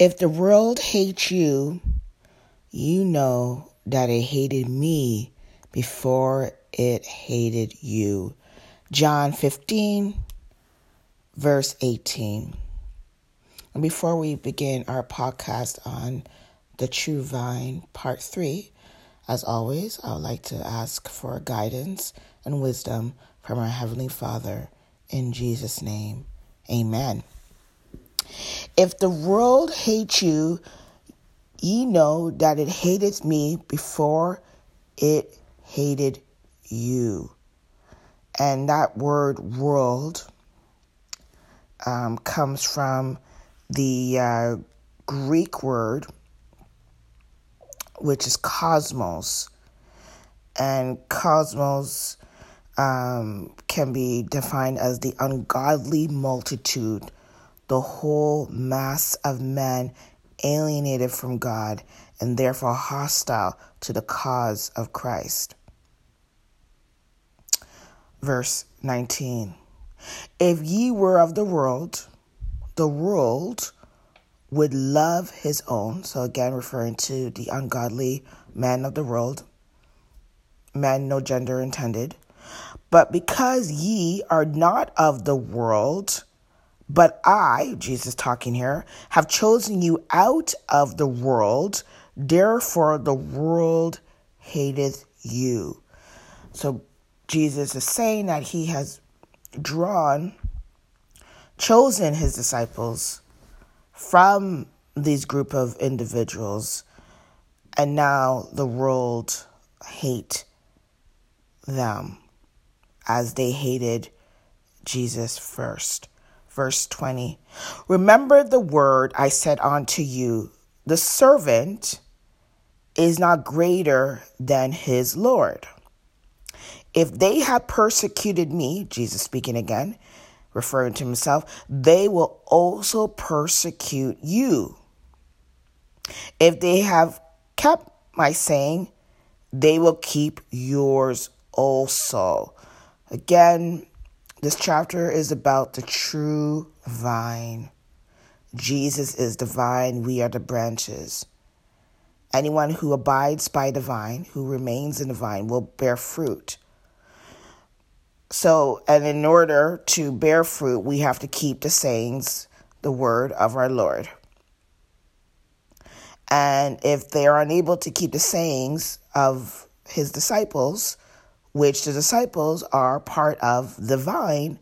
If the world hates you, you know that it hated me before it hated you. John 15, verse 18. And before we begin our podcast on the true vine, part three, as always, I would like to ask for guidance and wisdom from our Heavenly Father. In Jesus' name, amen. If the world hates you, ye know that it hated me before it hated you. And that word world um, comes from the uh, Greek word, which is cosmos. And cosmos um, can be defined as the ungodly multitude, the whole mass of men alienated from God and therefore hostile to the cause of Christ. Verse 19 If ye were of the world, the world would love his own. So, again, referring to the ungodly man of the world, man, no gender intended. But because ye are not of the world, but I, Jesus talking here, have chosen you out of the world, therefore the world hateth you. So Jesus is saying that he has drawn, chosen his disciples from these group of individuals, and now the world hate them as they hated Jesus first. Verse 20 Remember the word I said unto you, the servant is not greater than his Lord. If they have persecuted me, Jesus speaking again, referring to himself, they will also persecute you. If they have kept my saying, they will keep yours also. Again, this chapter is about the true vine. Jesus is the vine, we are the branches. Anyone who abides by the vine, who remains in the vine, will bear fruit. So, and in order to bear fruit, we have to keep the sayings, the word of our Lord. And if they are unable to keep the sayings of his disciples, which the disciples are part of the vine,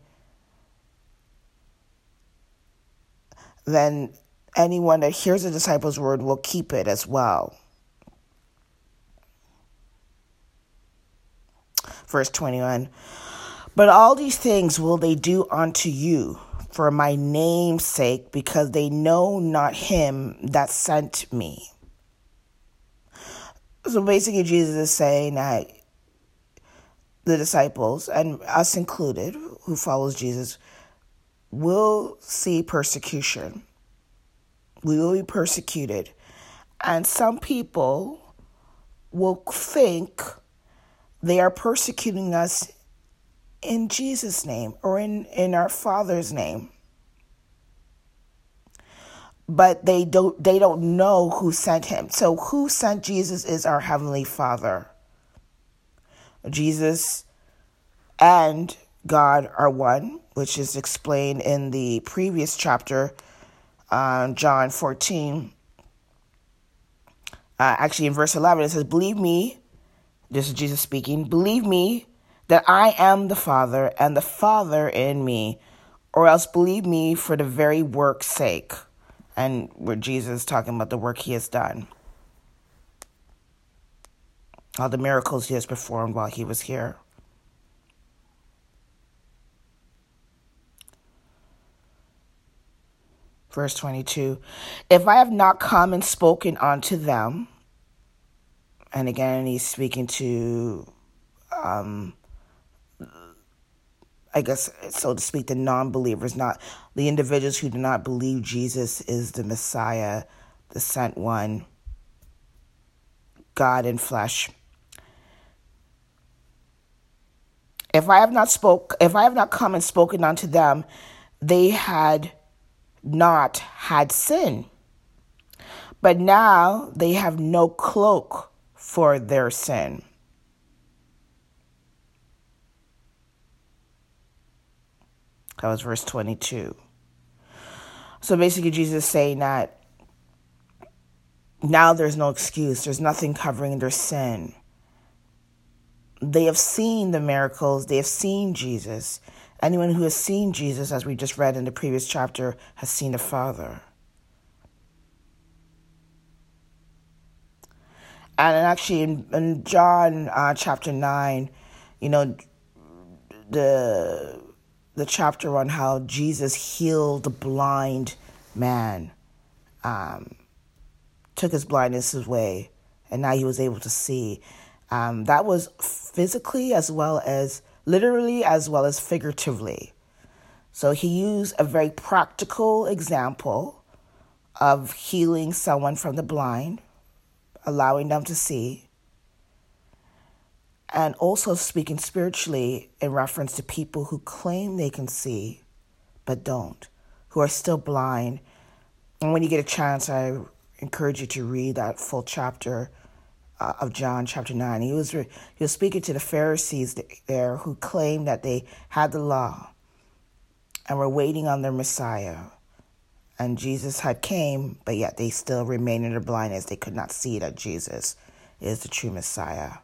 then anyone that hears the disciples' word will keep it as well. Verse 21 But all these things will they do unto you for my name's sake, because they know not him that sent me. So basically, Jesus is saying that the disciples, and us included, who follows Jesus, will see persecution. We will be persecuted. And some people will think they are persecuting us in Jesus' name or in, in our Father's name. But they don't they don't know who sent him. So who sent Jesus is our Heavenly Father. Jesus and God are one, which is explained in the previous chapter, uh, John 14. Uh, actually, in verse 11, it says, Believe me, this is Jesus speaking, believe me that I am the Father and the Father in me, or else believe me for the very work's sake. And where Jesus is talking about the work he has done all the miracles he has performed while he was here. Verse 22 If I have not come and spoken unto them, and again, he's speaking to, um, I guess, so to speak, the non believers, not the individuals who do not believe Jesus is the Messiah, the sent one, God in flesh. If I have not spoke, if I have not come and spoken unto them, they had not had sin. But now they have no cloak for their sin. That was verse 22. So basically, Jesus is saying that now there's no excuse, there's nothing covering their sin. They have seen the miracles, they have seen Jesus. Anyone who has seen Jesus, as we just read in the previous chapter, has seen the Father. And actually, in, in John uh, chapter 9, you know, the the chapter on how Jesus healed the blind man, um, took his blindness away, and now he was able to see. Um, that was physically as well as literally as well as figuratively. So he used a very practical example of healing someone from the blind, allowing them to see and also speaking spiritually in reference to people who claim they can see but don't, who are still blind. And when you get a chance, I encourage you to read that full chapter uh, of John, chapter 9. He was, he was speaking to the Pharisees there who claimed that they had the law and were waiting on their Messiah. And Jesus had came, but yet they still remained in their blindness. They could not see that Jesus is the true Messiah.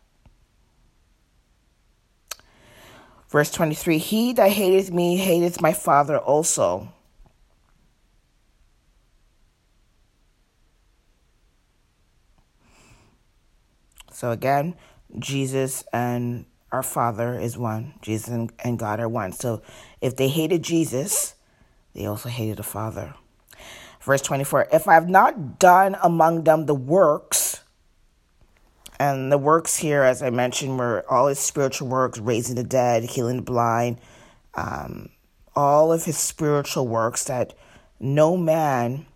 Verse 23 He that hateth me hateth my Father also. So again, Jesus and our Father is one. Jesus and God are one. So if they hated Jesus, they also hated the Father. Verse 24 If I have not done among them the works and the works here, as I mentioned, were all his spiritual works raising the dead, healing the blind, um, all of his spiritual works that no man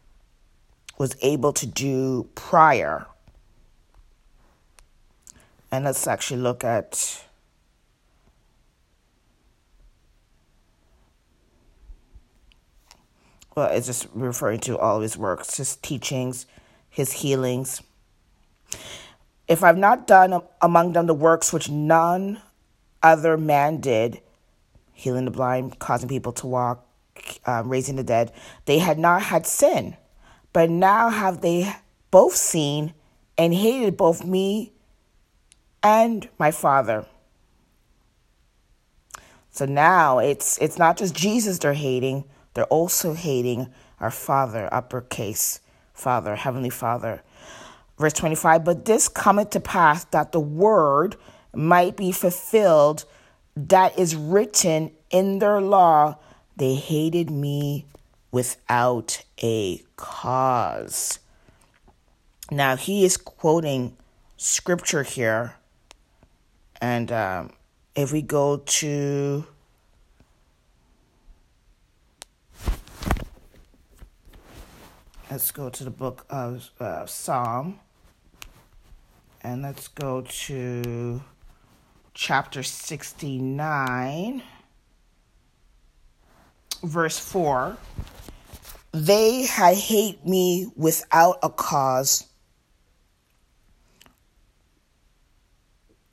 was able to do prior. And let's actually look at well, it's just referring to all of his works, his teachings, his healings. If I've not done among them the works which none other man did, healing the blind, causing people to walk, um, raising the dead, they had not had sin. But now have they both seen and hated both me and my Father. So now it's it's not just Jesus they're hating, they're also hating our Father, uppercase Father, Heavenly Father. Verse 25, but this cometh to pass that the word might be fulfilled that is written in their law. They hated me without a cause. Now, he is quoting scripture here. And um, if we go to let's go to the book of uh, Psalm and let's go to chapter 69, verse 4. They had hate me without a cause,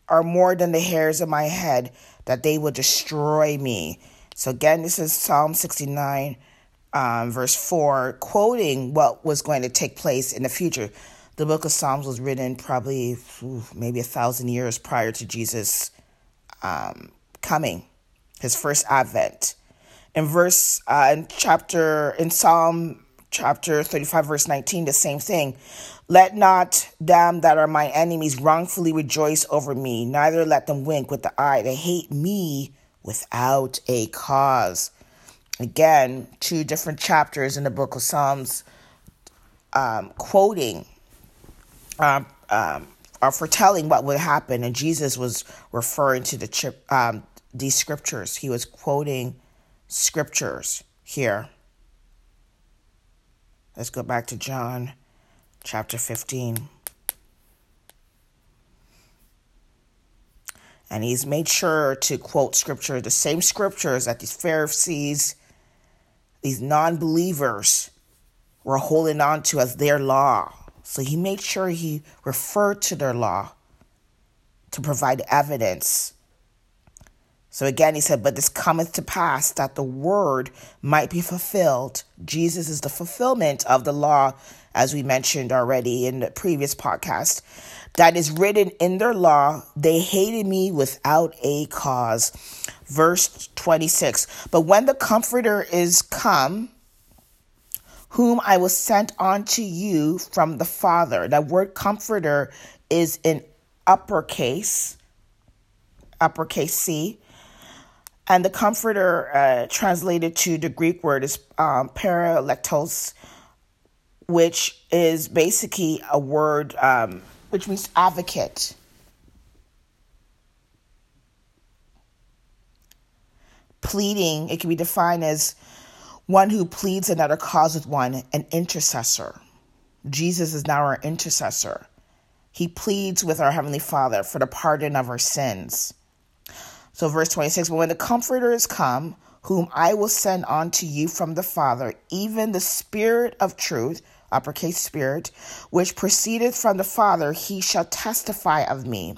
are more than the hairs of my head, that they will destroy me. So, again, this is Psalm 69, um, verse 4, quoting what was going to take place in the future the book of Psalms was written probably maybe a thousand years prior to Jesus um, coming, his first advent. In verse, uh, in chapter, in Psalm chapter 35, verse 19, the same thing. Let not them that are my enemies wrongfully rejoice over me, neither let them wink with the eye. They hate me without a cause. Again, two different chapters in the book of Psalms um, quoting um, um, are foretelling what would happen, and Jesus was referring to the um, these scriptures. He was quoting scriptures here. Let's go back to John chapter 15. And he's made sure to quote scripture, the same scriptures that these Pharisees, these non believers, were holding on to as their law So he made sure he referred to their law to provide evidence. So again, he said, But this cometh to pass that the word might be fulfilled. Jesus is the fulfillment of the law, as we mentioned already in the previous podcast. That is written in their law, they hated me without a cause. Verse 26 But when the Comforter is come, whom I will send unto you from the Father. That word comforter is in uppercase, uppercase C. And the comforter, uh, translated to the Greek word, is um, parakletos, which is basically a word um, which means advocate. Pleading, it can be defined as one who pleads another cause with one, an intercessor. Jesus is now our intercessor. He pleads with our Heavenly Father for the pardon of our sins. So, verse 26 But when the Comforter is come, whom I will send unto you from the Father, even the Spirit of truth, uppercase Spirit, which proceedeth from the Father, he shall testify of me.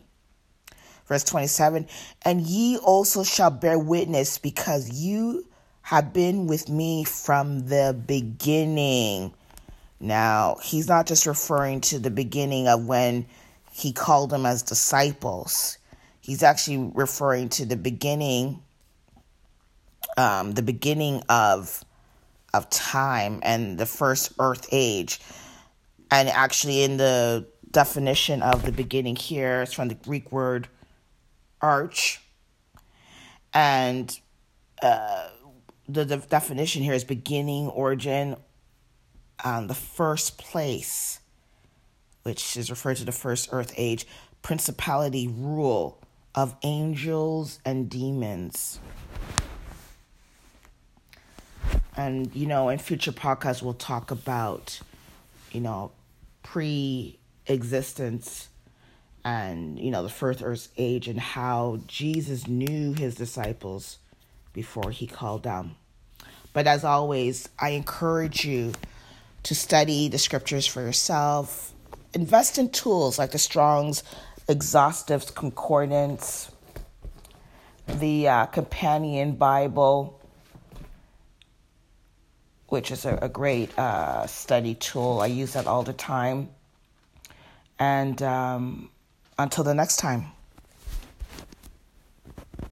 Verse 27 And ye also shall bear witness, because you have been with me from the beginning. Now, he's not just referring to the beginning of when he called them as disciples. He's actually referring to the beginning, um, the beginning of of time and the first earth age. And actually, in the definition of the beginning here, it's from the Greek word arch. And uh, the, the definition here is beginning, origin, um, the first place, which is referred to the first earth age, principality, rule of angels and demons. And, you know, in future podcasts, we'll talk about, you know, pre existence and, you know, the first earth age and how Jesus knew his disciples before he called them. But as always, I encourage you to study the scriptures for yourself. Invest in tools like the Strong's Exhaustive Concordance, the uh, Companion Bible, which is a, a great uh, study tool. I use that all the time. And um, until the next time.